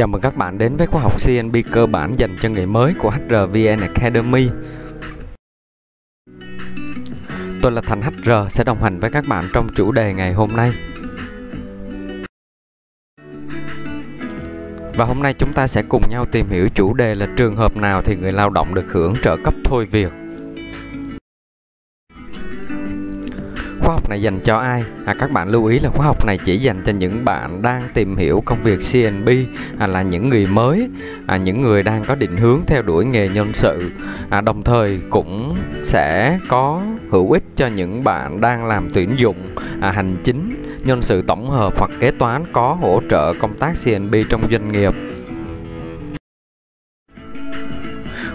Chào mừng các bạn đến với khóa học CNB cơ bản dành cho người mới của HRVN Academy. Tôi là Thành HR sẽ đồng hành với các bạn trong chủ đề ngày hôm nay. Và hôm nay chúng ta sẽ cùng nhau tìm hiểu chủ đề là trường hợp nào thì người lao động được hưởng trợ cấp thôi việc. Khóa học này dành cho ai? À, các bạn lưu ý là khóa học này chỉ dành cho những bạn đang tìm hiểu công việc CNB à, là những người mới, à, những người đang có định hướng theo đuổi nghề nhân sự. À, đồng thời cũng sẽ có hữu ích cho những bạn đang làm tuyển dụng, à, hành chính, nhân sự tổng hợp hoặc kế toán có hỗ trợ công tác CNB trong doanh nghiệp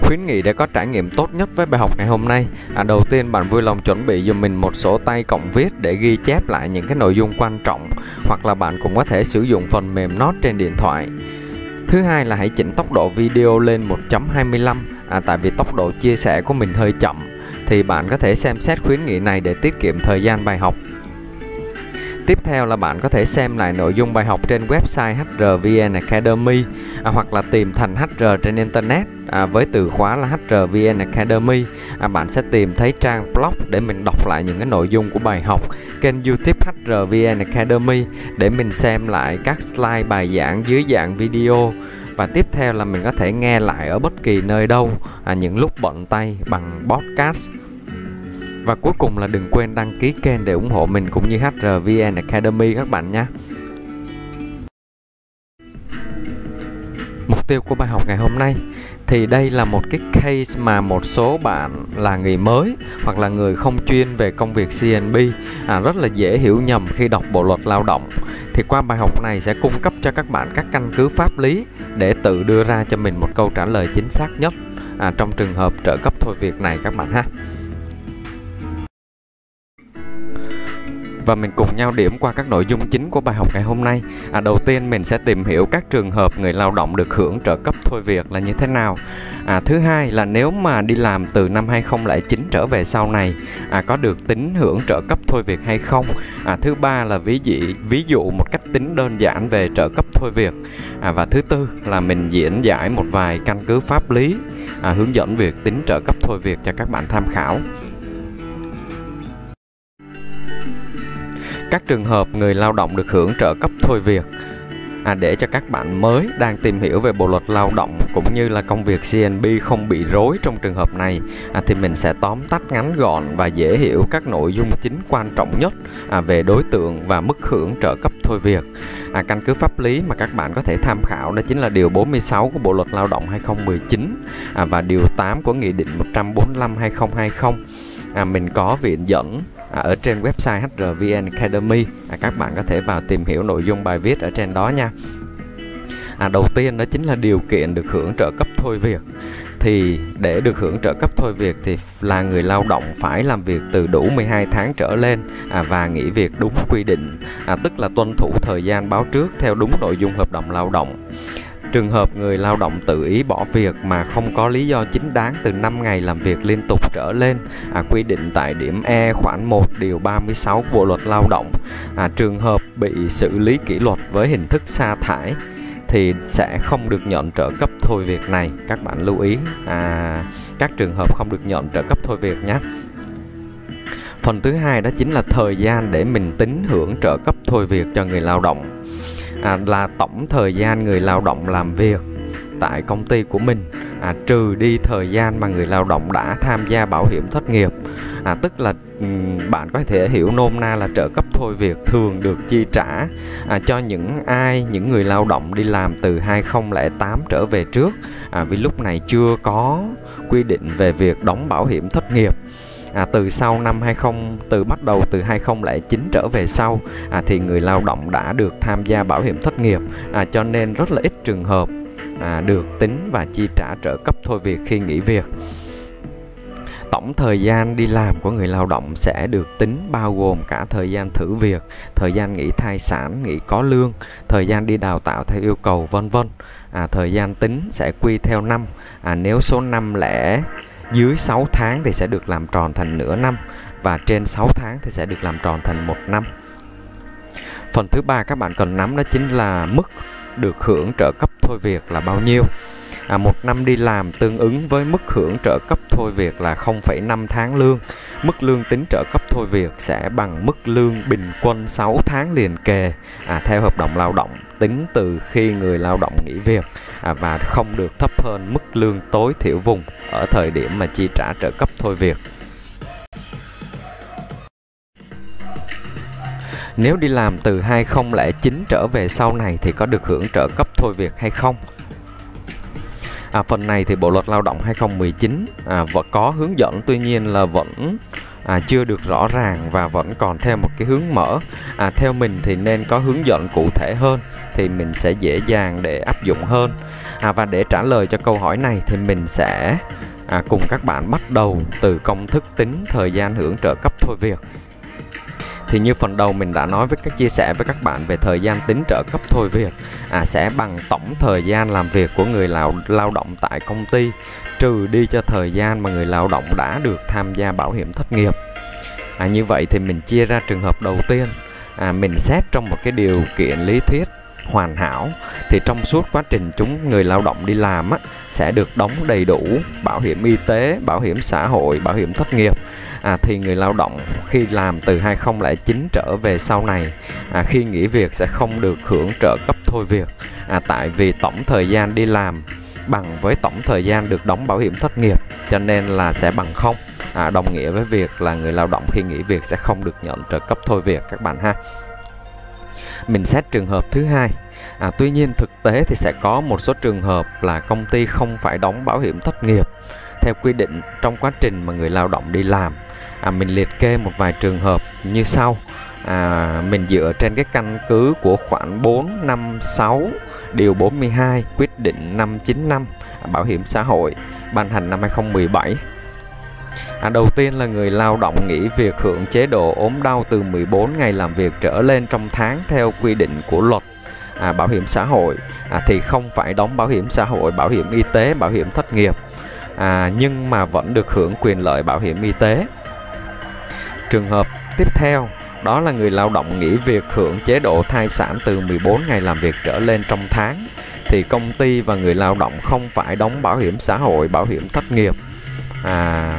khuyến nghị để có trải nghiệm tốt nhất với bài học ngày hôm nay. À, đầu tiên bạn vui lòng chuẩn bị dùm mình một sổ tay cộng viết để ghi chép lại những cái nội dung quan trọng hoặc là bạn cũng có thể sử dụng phần mềm note trên điện thoại. Thứ hai là hãy chỉnh tốc độ video lên 1.25 à, tại vì tốc độ chia sẻ của mình hơi chậm thì bạn có thể xem xét khuyến nghị này để tiết kiệm thời gian bài học. Tiếp theo là bạn có thể xem lại nội dung bài học trên website HRVN Academy à, hoặc là tìm thành HR trên Internet à, với từ khóa là HRVN Academy. À, bạn sẽ tìm thấy trang blog để mình đọc lại những cái nội dung của bài học. Kênh YouTube HRVN Academy để mình xem lại các slide bài giảng dưới dạng video và tiếp theo là mình có thể nghe lại ở bất kỳ nơi đâu à, những lúc bận tay bằng podcast và cuối cùng là đừng quên đăng ký kênh để ủng hộ mình cũng như HRVN Academy các bạn nhé. Mục tiêu của bài học ngày hôm nay thì đây là một cái case mà một số bạn là người mới hoặc là người không chuyên về công việc CNB à, rất là dễ hiểu nhầm khi đọc bộ luật lao động thì qua bài học này sẽ cung cấp cho các bạn các căn cứ pháp lý để tự đưa ra cho mình một câu trả lời chính xác nhất à, trong trường hợp trợ cấp thôi việc này các bạn ha. Và mình cùng nhau điểm qua các nội dung chính của bài học ngày hôm nay. À, đầu tiên mình sẽ tìm hiểu các trường hợp người lao động được hưởng trợ cấp thôi việc là như thế nào. À, thứ hai là nếu mà đi làm từ năm 2009 trở về sau này à, có được tính hưởng trợ cấp thôi việc hay không. À, thứ ba là ví dụ ví dụ một cách tính đơn giản về trợ cấp thôi việc. À, và thứ tư là mình diễn giải một vài căn cứ pháp lý à, hướng dẫn việc tính trợ cấp thôi việc cho các bạn tham khảo. Các trường hợp người lao động được hưởng trợ cấp thôi việc à, để cho các bạn mới đang tìm hiểu về bộ luật lao động cũng như là công việc CNB không bị rối trong trường hợp này à, thì mình sẽ tóm tắt ngắn gọn và dễ hiểu các nội dung chính quan trọng nhất à, về đối tượng và mức hưởng trợ cấp thôi việc. À, căn cứ pháp lý mà các bạn có thể tham khảo đó chính là điều 46 của Bộ luật Lao động 2019 à, và điều 8 của Nghị định 145 2020. À, mình có viện dẫn à, ở trên website HRVN Academy. À, các bạn có thể vào tìm hiểu nội dung bài viết ở trên đó nha. À, đầu tiên đó chính là điều kiện được hưởng trợ cấp thôi việc. Thì để được hưởng trợ cấp thôi việc thì là người lao động phải làm việc từ đủ 12 tháng trở lên à, và nghỉ việc đúng quy định. À, tức là tuân thủ thời gian báo trước theo đúng nội dung hợp đồng lao động. Trường hợp người lao động tự ý bỏ việc mà không có lý do chính đáng từ 5 ngày làm việc liên tục trở lên à, quy định tại điểm E khoản 1 điều 36 của Bộ luật Lao động. À, trường hợp bị xử lý kỷ luật với hình thức sa thải thì sẽ không được nhận trợ cấp thôi việc này. Các bạn lưu ý à, các trường hợp không được nhận trợ cấp thôi việc nhé. Phần thứ hai đó chính là thời gian để mình tính hưởng trợ cấp thôi việc cho người lao động à, là tổng thời gian người lao động làm việc tại công ty của mình. À, trừ đi thời gian mà người lao động đã tham gia bảo hiểm thất nghiệp. À, tức là ừ, bạn có thể hiểu nôm na là trợ cấp thôi việc thường được chi trả. À, cho những ai những người lao động đi làm từ 2008 trở về trước. À, vì lúc này chưa có quy định về việc đóng bảo hiểm thất nghiệp à, từ sau năm 20 từ bắt đầu từ 2009 trở về sau à, thì người lao động đã được tham gia bảo hiểm thất nghiệp à, cho nên rất là ít trường hợp à, được tính và chi trả trợ cấp thôi việc khi nghỉ việc tổng thời gian đi làm của người lao động sẽ được tính bao gồm cả thời gian thử việc, thời gian nghỉ thai sản, nghỉ có lương, thời gian đi đào tạo theo yêu cầu vân vân. À, thời gian tính sẽ quy theo năm. À, nếu số năm lẻ dưới 6 tháng thì sẽ được làm tròn thành nửa năm và trên 6 tháng thì sẽ được làm tròn thành một năm. Phần thứ ba các bạn cần nắm đó chính là mức được hưởng trợ cấp thôi việc là bao nhiêu à, một năm đi làm tương ứng với mức hưởng trợ cấp thôi việc là 0,5 tháng lương. Mức lương tính trợ cấp thôi việc sẽ bằng mức lương bình quân 6 tháng liền kề à, theo hợp đồng lao động tính từ khi người lao động nghỉ việc à, và không được thấp hơn mức lương tối thiểu vùng ở thời điểm mà chi trả trợ cấp thôi việc. Nếu đi làm từ 2009 trở về sau này thì có được hưởng trợ cấp thôi việc hay không? À, phần này thì Bộ luật Lao động 2019 à, vẫn có hướng dẫn tuy nhiên là vẫn à, chưa được rõ ràng và vẫn còn theo một cái hướng mở. À, theo mình thì nên có hướng dẫn cụ thể hơn thì mình sẽ dễ dàng để áp dụng hơn. À, và để trả lời cho câu hỏi này thì mình sẽ à, cùng các bạn bắt đầu từ công thức tính thời gian hưởng trợ cấp thôi việc thì như phần đầu mình đã nói với các chia sẻ với các bạn về thời gian tính trợ cấp thôi việc à, sẽ bằng tổng thời gian làm việc của người lao lao động tại công ty trừ đi cho thời gian mà người lao động đã được tham gia bảo hiểm thất nghiệp. À, như vậy thì mình chia ra trường hợp đầu tiên à, mình xét trong một cái điều kiện lý thuyết hoàn hảo thì trong suốt quá trình chúng người lao động đi làm á, sẽ được đóng đầy đủ bảo hiểm y tế, bảo hiểm xã hội, bảo hiểm thất nghiệp à, thì người lao động khi làm từ 2009 trở về sau này à, khi nghỉ việc sẽ không được hưởng trợ cấp thôi việc. À, tại vì tổng thời gian đi làm bằng với tổng thời gian được đóng bảo hiểm thất nghiệp cho nên là sẽ bằng không. À, đồng nghĩa với việc là người lao động khi nghỉ việc sẽ không được nhận trợ cấp thôi việc các bạn ha. Mình xét trường hợp thứ hai. À, tuy nhiên thực tế thì sẽ có một số trường hợp là công ty không phải đóng bảo hiểm thất nghiệp theo quy định trong quá trình mà người lao động đi làm à, mình liệt kê một vài trường hợp như sau. À, mình dựa trên cái căn cứ của khoản 456 điều 42 quyết định 595 bảo hiểm xã hội ban hành năm 2017 À, đầu tiên là người lao động nghỉ việc hưởng chế độ ốm đau từ 14 ngày làm việc trở lên trong tháng theo quy định của luật. À, bảo hiểm xã hội à, thì không phải đóng bảo hiểm xã hội, bảo hiểm y tế, bảo hiểm thất nghiệp. À, nhưng mà vẫn được hưởng quyền lợi bảo hiểm y tế. Trường hợp tiếp theo đó là người lao động nghỉ việc hưởng chế độ thai sản từ 14 ngày làm việc trở lên trong tháng thì công ty và người lao động không phải đóng bảo hiểm xã hội, bảo hiểm thất nghiệp. À,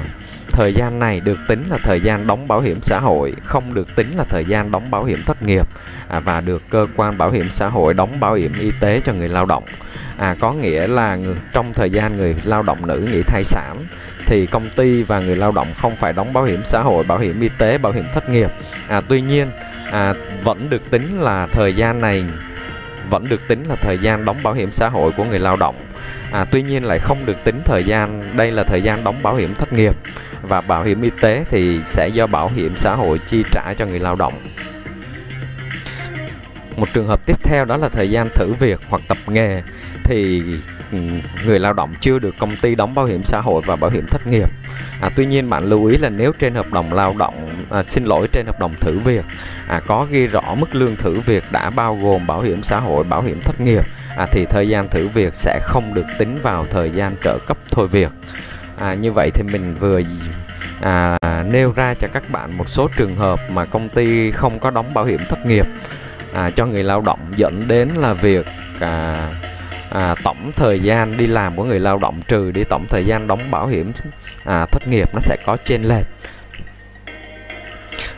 thời gian này được tính là thời gian đóng bảo hiểm xã hội, không được tính là thời gian đóng bảo hiểm thất nghiệp à, và được cơ quan bảo hiểm xã hội đóng bảo hiểm y tế cho người lao động. À, có nghĩa là người, trong thời gian người lao động nữ nghỉ thai sản thì công ty và người lao động không phải đóng bảo hiểm xã hội, bảo hiểm y tế, bảo hiểm thất nghiệp. À, tuy nhiên à, vẫn được tính là thời gian này vẫn được tính là thời gian đóng bảo hiểm xã hội của người lao động. À, tuy nhiên lại không được tính thời gian đây là thời gian đóng bảo hiểm thất nghiệp và bảo hiểm y tế thì sẽ do bảo hiểm xã hội chi trả cho người lao động. Một trường hợp tiếp theo đó là thời gian thử việc hoặc tập nghề thì Ừ, người lao động chưa được công ty đóng bảo hiểm xã hội và bảo hiểm thất nghiệp. À, tuy nhiên bạn lưu ý là nếu trên hợp đồng lao động à, xin lỗi trên hợp đồng thử việc à, có ghi rõ mức lương thử việc đã bao gồm bảo hiểm xã hội, bảo hiểm thất nghiệp à, thì thời gian thử việc sẽ không được tính vào thời gian trợ cấp thôi việc à, như vậy thì mình vừa à, nêu ra cho các bạn một số trường hợp mà công ty không có đóng bảo hiểm thất nghiệp à, cho người lao động dẫn đến là việc à, à, tổng thời gian đi làm của người lao động trừ đi tổng thời gian đóng bảo hiểm à, thất nghiệp nó sẽ có trên lệch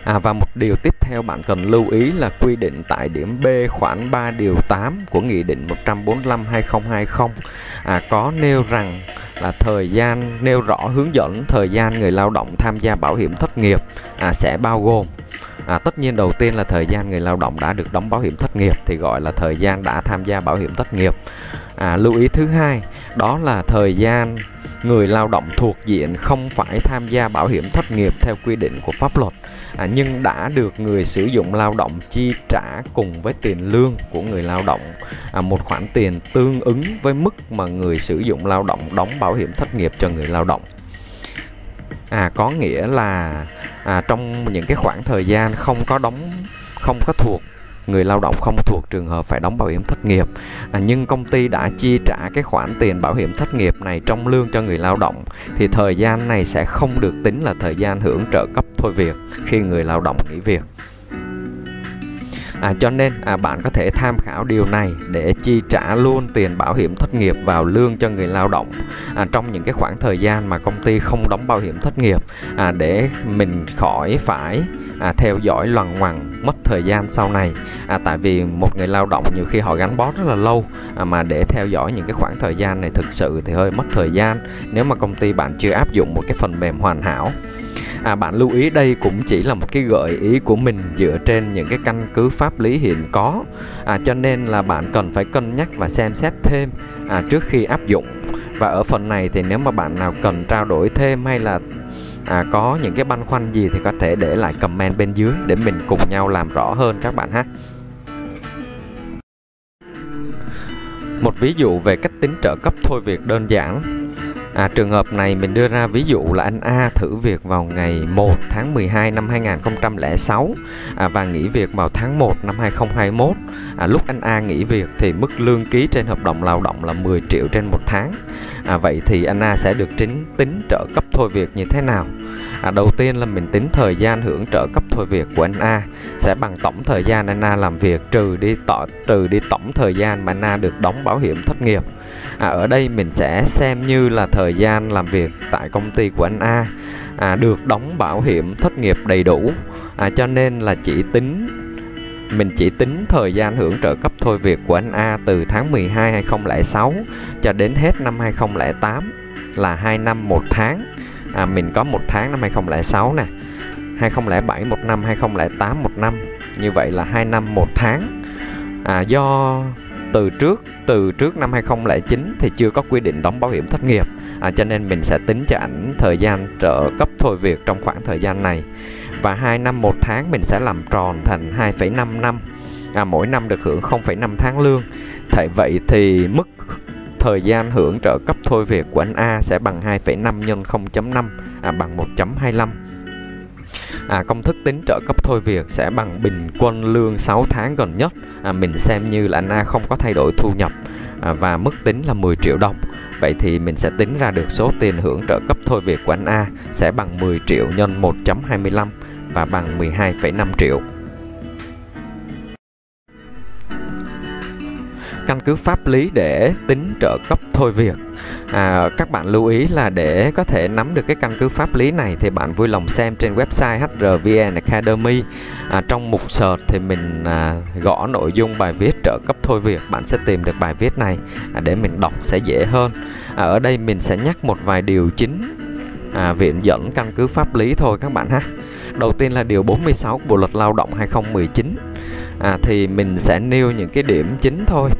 À, và một điều tiếp theo bạn cần lưu ý là quy định tại điểm B khoản 3 điều 8 của Nghị định 145-2020 à, có nêu rằng là thời gian nêu rõ hướng dẫn thời gian người lao động tham gia bảo hiểm thất nghiệp à, sẽ bao gồm à, tất nhiên đầu tiên là thời gian người lao động đã được đóng bảo hiểm thất nghiệp thì gọi là thời gian đã tham gia bảo hiểm thất nghiệp à, lưu ý thứ hai đó là thời gian người lao động thuộc diện không phải tham gia bảo hiểm thất nghiệp theo quy định của pháp luật. À, nhưng đã được người sử dụng lao động chi trả cùng với tiền lương của người lao động à, một khoản tiền tương ứng với mức mà người sử dụng lao động đóng bảo hiểm thất nghiệp cho người lao động. À có nghĩa là à, trong những cái khoảng thời gian không có đóng không có thuộc người lao động không thuộc trường hợp phải đóng bảo hiểm thất nghiệp. À, nhưng công ty đã chi trả cái khoản tiền bảo hiểm thất nghiệp này trong lương cho người lao động thì thời gian này sẽ không được tính là thời gian hưởng trợ cấp thôi việc khi người lao động nghỉ việc. À, cho nên à, bạn có thể tham khảo điều này để chi trả luôn tiền bảo hiểm thất nghiệp vào lương cho người lao động à, trong những cái khoảng thời gian mà công ty không đóng bảo hiểm thất nghiệp à, để mình khỏi phải à, theo dõi loằng ngoằng mất thời gian sau này. À, tại vì một người lao động nhiều khi họ gắn bó rất là lâu à, mà để theo dõi những cái khoảng thời gian này thực sự thì hơi mất thời gian. Nếu mà công ty bạn chưa áp dụng một cái phần mềm hoàn hảo à, bạn lưu ý đây cũng chỉ là một cái gợi ý của mình dựa trên những cái căn cứ pháp lý hiện có. À, cho nên là bạn cần phải cân nhắc và xem xét thêm à, trước khi áp dụng. Và ở phần này thì nếu mà bạn nào cần trao đổi thêm hay là à, có những cái băn khoăn gì thì có thể để lại comment bên dưới để mình cùng nhau làm rõ hơn các bạn ha. Một ví dụ về cách tính trợ cấp thôi việc đơn giản. À, trường hợp này mình đưa ra ví dụ là anh A thử việc vào ngày 1 tháng 12 năm 2006 à, và nghỉ việc vào tháng 1 năm 2021. À, lúc anh A nghỉ việc thì mức lương ký trên hợp đồng lao động là 10 triệu trên một tháng. À, vậy thì anh A sẽ được tính tính trợ cấp thôi việc như thế nào? À, đầu tiên là mình tính thời gian hưởng trợ cấp thôi việc của anh A. Sẽ bằng tổng thời gian anh A làm việc trừ đi tỏ trừ đi tổng thời gian mà anh A được đóng bảo hiểm thất nghiệp. À, ở đây mình sẽ xem như là thời gian làm việc tại công ty của anh A à, được đóng bảo hiểm thất nghiệp đầy đủ. À, cho nên là chỉ tính mình chỉ tính thời gian hưởng trợ cấp thôi việc của anh A từ tháng 12 2006 cho đến hết năm 2008 là 2 năm một tháng à, mình có một tháng năm 2006 nè. 2007 một năm 2008 một năm. Như vậy là 2 năm một tháng. À, do từ trước từ trước năm 2009 thì chưa có quy định đóng bảo hiểm thất nghiệp. À, cho nên mình sẽ tính cho ảnh thời gian trợ cấp thôi việc trong khoảng thời gian này. Và 2 năm một tháng mình sẽ làm tròn thành 2,5 năm à, mỗi năm được hưởng 0,5 tháng lương. Tại vậy thì mức thời gian hưởng trợ cấp thôi việc của anh A sẽ bằng 2,5 nhân 0.5 à, bằng 1.25 à, công thức tính trợ cấp thôi việc sẽ bằng bình quân lương 6 tháng gần nhất. À, mình xem như là anh A không có thay đổi thu nhập à, và mức tính là 10 triệu đồng. Vậy thì mình sẽ tính ra được số tiền hưởng trợ cấp thôi việc của anh A sẽ bằng 10 triệu nhân 1.25 và bằng 12,5 triệu. Căn cứ pháp lý để tính trợ cấp thôi việc. À, các bạn lưu ý là để có thể nắm được cái căn cứ pháp lý này thì bạn vui lòng xem trên website HRVN Academy. À, trong mục search thì mình à, gõ nội dung bài viết trợ cấp thôi việc. Bạn sẽ tìm được bài viết này. À, để mình đọc sẽ dễ hơn. À, ở đây mình sẽ nhắc một vài điều chính à, viện dẫn căn cứ pháp lý thôi các bạn ha. Đầu tiên là điều 46 Bộ luật Lao động 2019 à, thì mình sẽ nêu những cái điểm chính thôi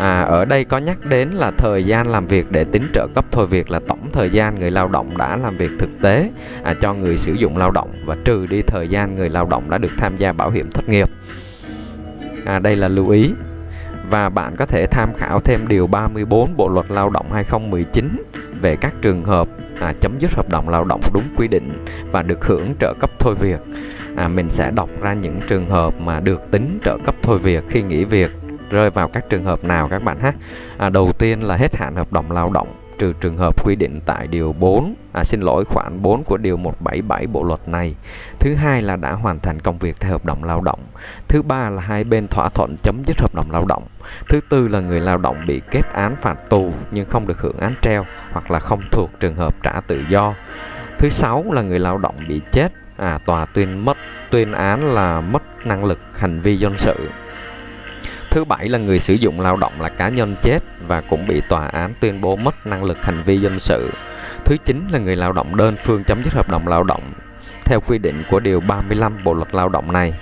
À, ở đây có nhắc đến là thời gian làm việc để tính trợ cấp thôi việc là tổng thời gian người lao động đã làm việc thực tế à, cho người sử dụng lao động và trừ đi thời gian người lao động đã được tham gia bảo hiểm thất nghiệp. À, đây là lưu ý và bạn có thể tham khảo thêm điều 34 Bộ luật Lao động 2019 về các trường hợp à, chấm dứt hợp đồng lao động đúng quy định và được hưởng trợ cấp thôi việc. À, mình sẽ đọc ra những trường hợp mà được tính trợ cấp thôi việc khi nghỉ việc rơi vào các trường hợp nào các bạn ha? À, đầu tiên là hết hạn hợp đồng lao động trừ trường hợp quy định tại điều 4 à, xin lỗi khoản 4 của điều 177 bộ luật này. Thứ hai là đã hoàn thành công việc theo hợp đồng lao động. Thứ ba là hai bên thỏa thuận chấm dứt hợp đồng lao động. Thứ tư là người lao động bị kết án phạt tù nhưng không được hưởng án treo hoặc là không thuộc trường hợp trả tự do. Thứ sáu là người lao động bị chết à, tòa tuyên mất tuyên án là mất năng lực hành vi dân sự Thứ bảy là người sử dụng lao động là cá nhân chết và cũng bị tòa án tuyên bố mất năng lực hành vi dân sự. Thứ chín là người lao động đơn phương chấm dứt hợp đồng lao động theo quy định của điều 35 Bộ luật lao động này.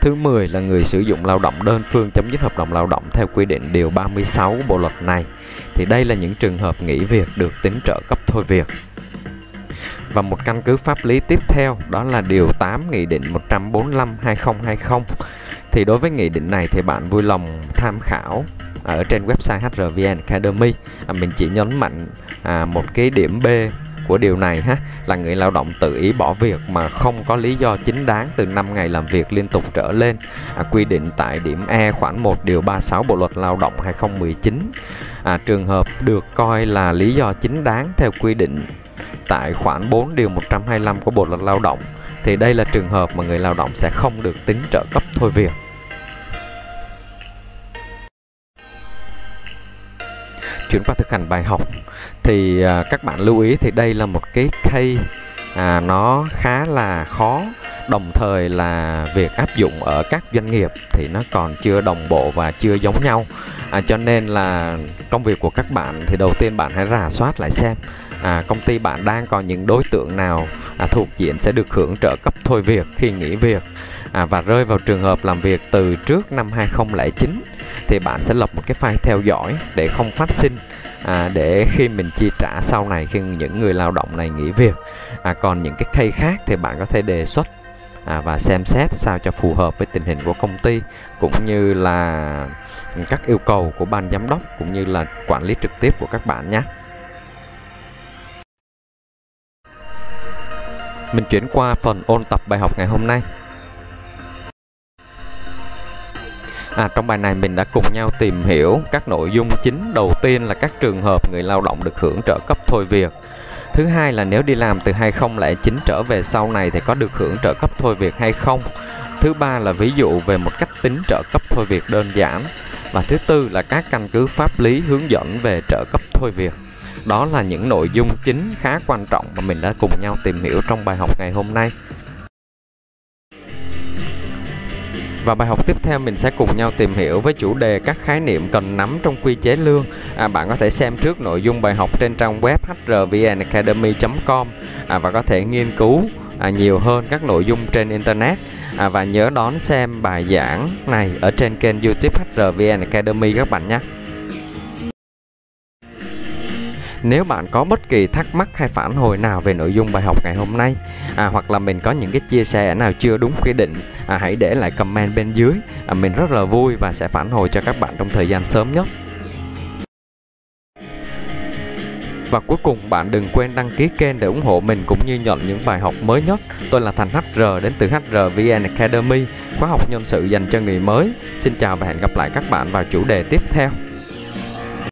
Thứ 10 là người sử dụng lao động đơn phương chấm dứt hợp đồng lao động theo quy định điều 36 Bộ luật này. Thì đây là những trường hợp nghỉ việc được tính trợ cấp thôi việc. Và một căn cứ pháp lý tiếp theo đó là điều 8 Nghị định 145 2020 thì đối với nghị định này thì bạn vui lòng tham khảo ở trên website HRVN Academy. À, mình chỉ nhấn mạnh à, một cái điểm B của điều này ha là người lao động tự ý bỏ việc mà không có lý do chính đáng từ 5 ngày làm việc liên tục trở lên. À, quy định tại điểm E khoản 1 điều 36 Bộ luật Lao động 2019 à, trường hợp được coi là lý do chính đáng theo quy định tại khoản 4 điều 125 của Bộ luật Lao động thì đây là trường hợp mà người lao động sẽ không được tính trợ cấp thôi việc. Chuyển qua thực hành bài học thì à, các bạn lưu ý thì đây là một cái case à, nó khá là khó đồng thời là việc áp dụng ở các doanh nghiệp thì nó còn chưa đồng bộ và chưa giống nhau à, cho nên là công việc của các bạn thì đầu tiên bạn hãy rà soát lại xem à, công ty bạn đang có những đối tượng nào à, thuộc diện sẽ được hưởng trợ cấp thôi việc khi nghỉ việc? À, và rơi vào trường hợp làm việc từ trước năm 2009 thì bạn sẽ lập một cái file theo dõi để không phát sinh à, để khi mình chi trả sau này khi những người lao động này nghỉ việc. À, còn những cái cây khác thì bạn có thể đề xuất à, và xem xét sao cho phù hợp với tình hình của công ty cũng như là các yêu cầu của ban giám đốc cũng như là quản lý trực tiếp của các bạn nhé. Mình chuyển qua phần ôn tập bài học ngày hôm nay À, trong bài này mình đã cùng nhau tìm hiểu các nội dung chính. Đầu tiên là các trường hợp người lao động được hưởng trợ cấp thôi việc. Thứ hai là nếu đi làm từ 2009 trở về sau này thì có được hưởng trợ cấp thôi việc hay không. Thứ ba là ví dụ về một cách tính trợ cấp thôi việc đơn giản. Và thứ tư là các căn cứ pháp lý hướng dẫn về trợ cấp thôi việc. Đó là những nội dung chính khá quan trọng mà mình đã cùng nhau tìm hiểu trong bài học ngày hôm nay. Và bài học tiếp theo mình sẽ cùng nhau tìm hiểu với chủ đề các khái niệm cần nắm trong quy chế lương. À, bạn có thể xem trước nội dung bài học trên trang web hrvnacademy.com à, và có thể nghiên cứu à, nhiều hơn các nội dung trên internet à, và nhớ đón xem bài giảng này ở trên kênh YouTube HRVN Academy các bạn nhé. Nếu bạn có bất kỳ thắc mắc hay phản hồi nào về nội dung bài học ngày hôm nay à, hoặc là mình có những cái chia sẻ nào chưa đúng quy định à, hãy để lại comment bên dưới à, mình rất là vui và sẽ phản hồi cho các bạn trong thời gian sớm nhất Và cuối cùng bạn đừng quên đăng ký kênh để ủng hộ mình cũng như nhận những bài học mới nhất. Tôi là Thành HR đến từ HRVN Academy, khóa học nhân sự dành cho người mới. Xin chào và hẹn gặp lại các bạn vào chủ đề tiếp theo.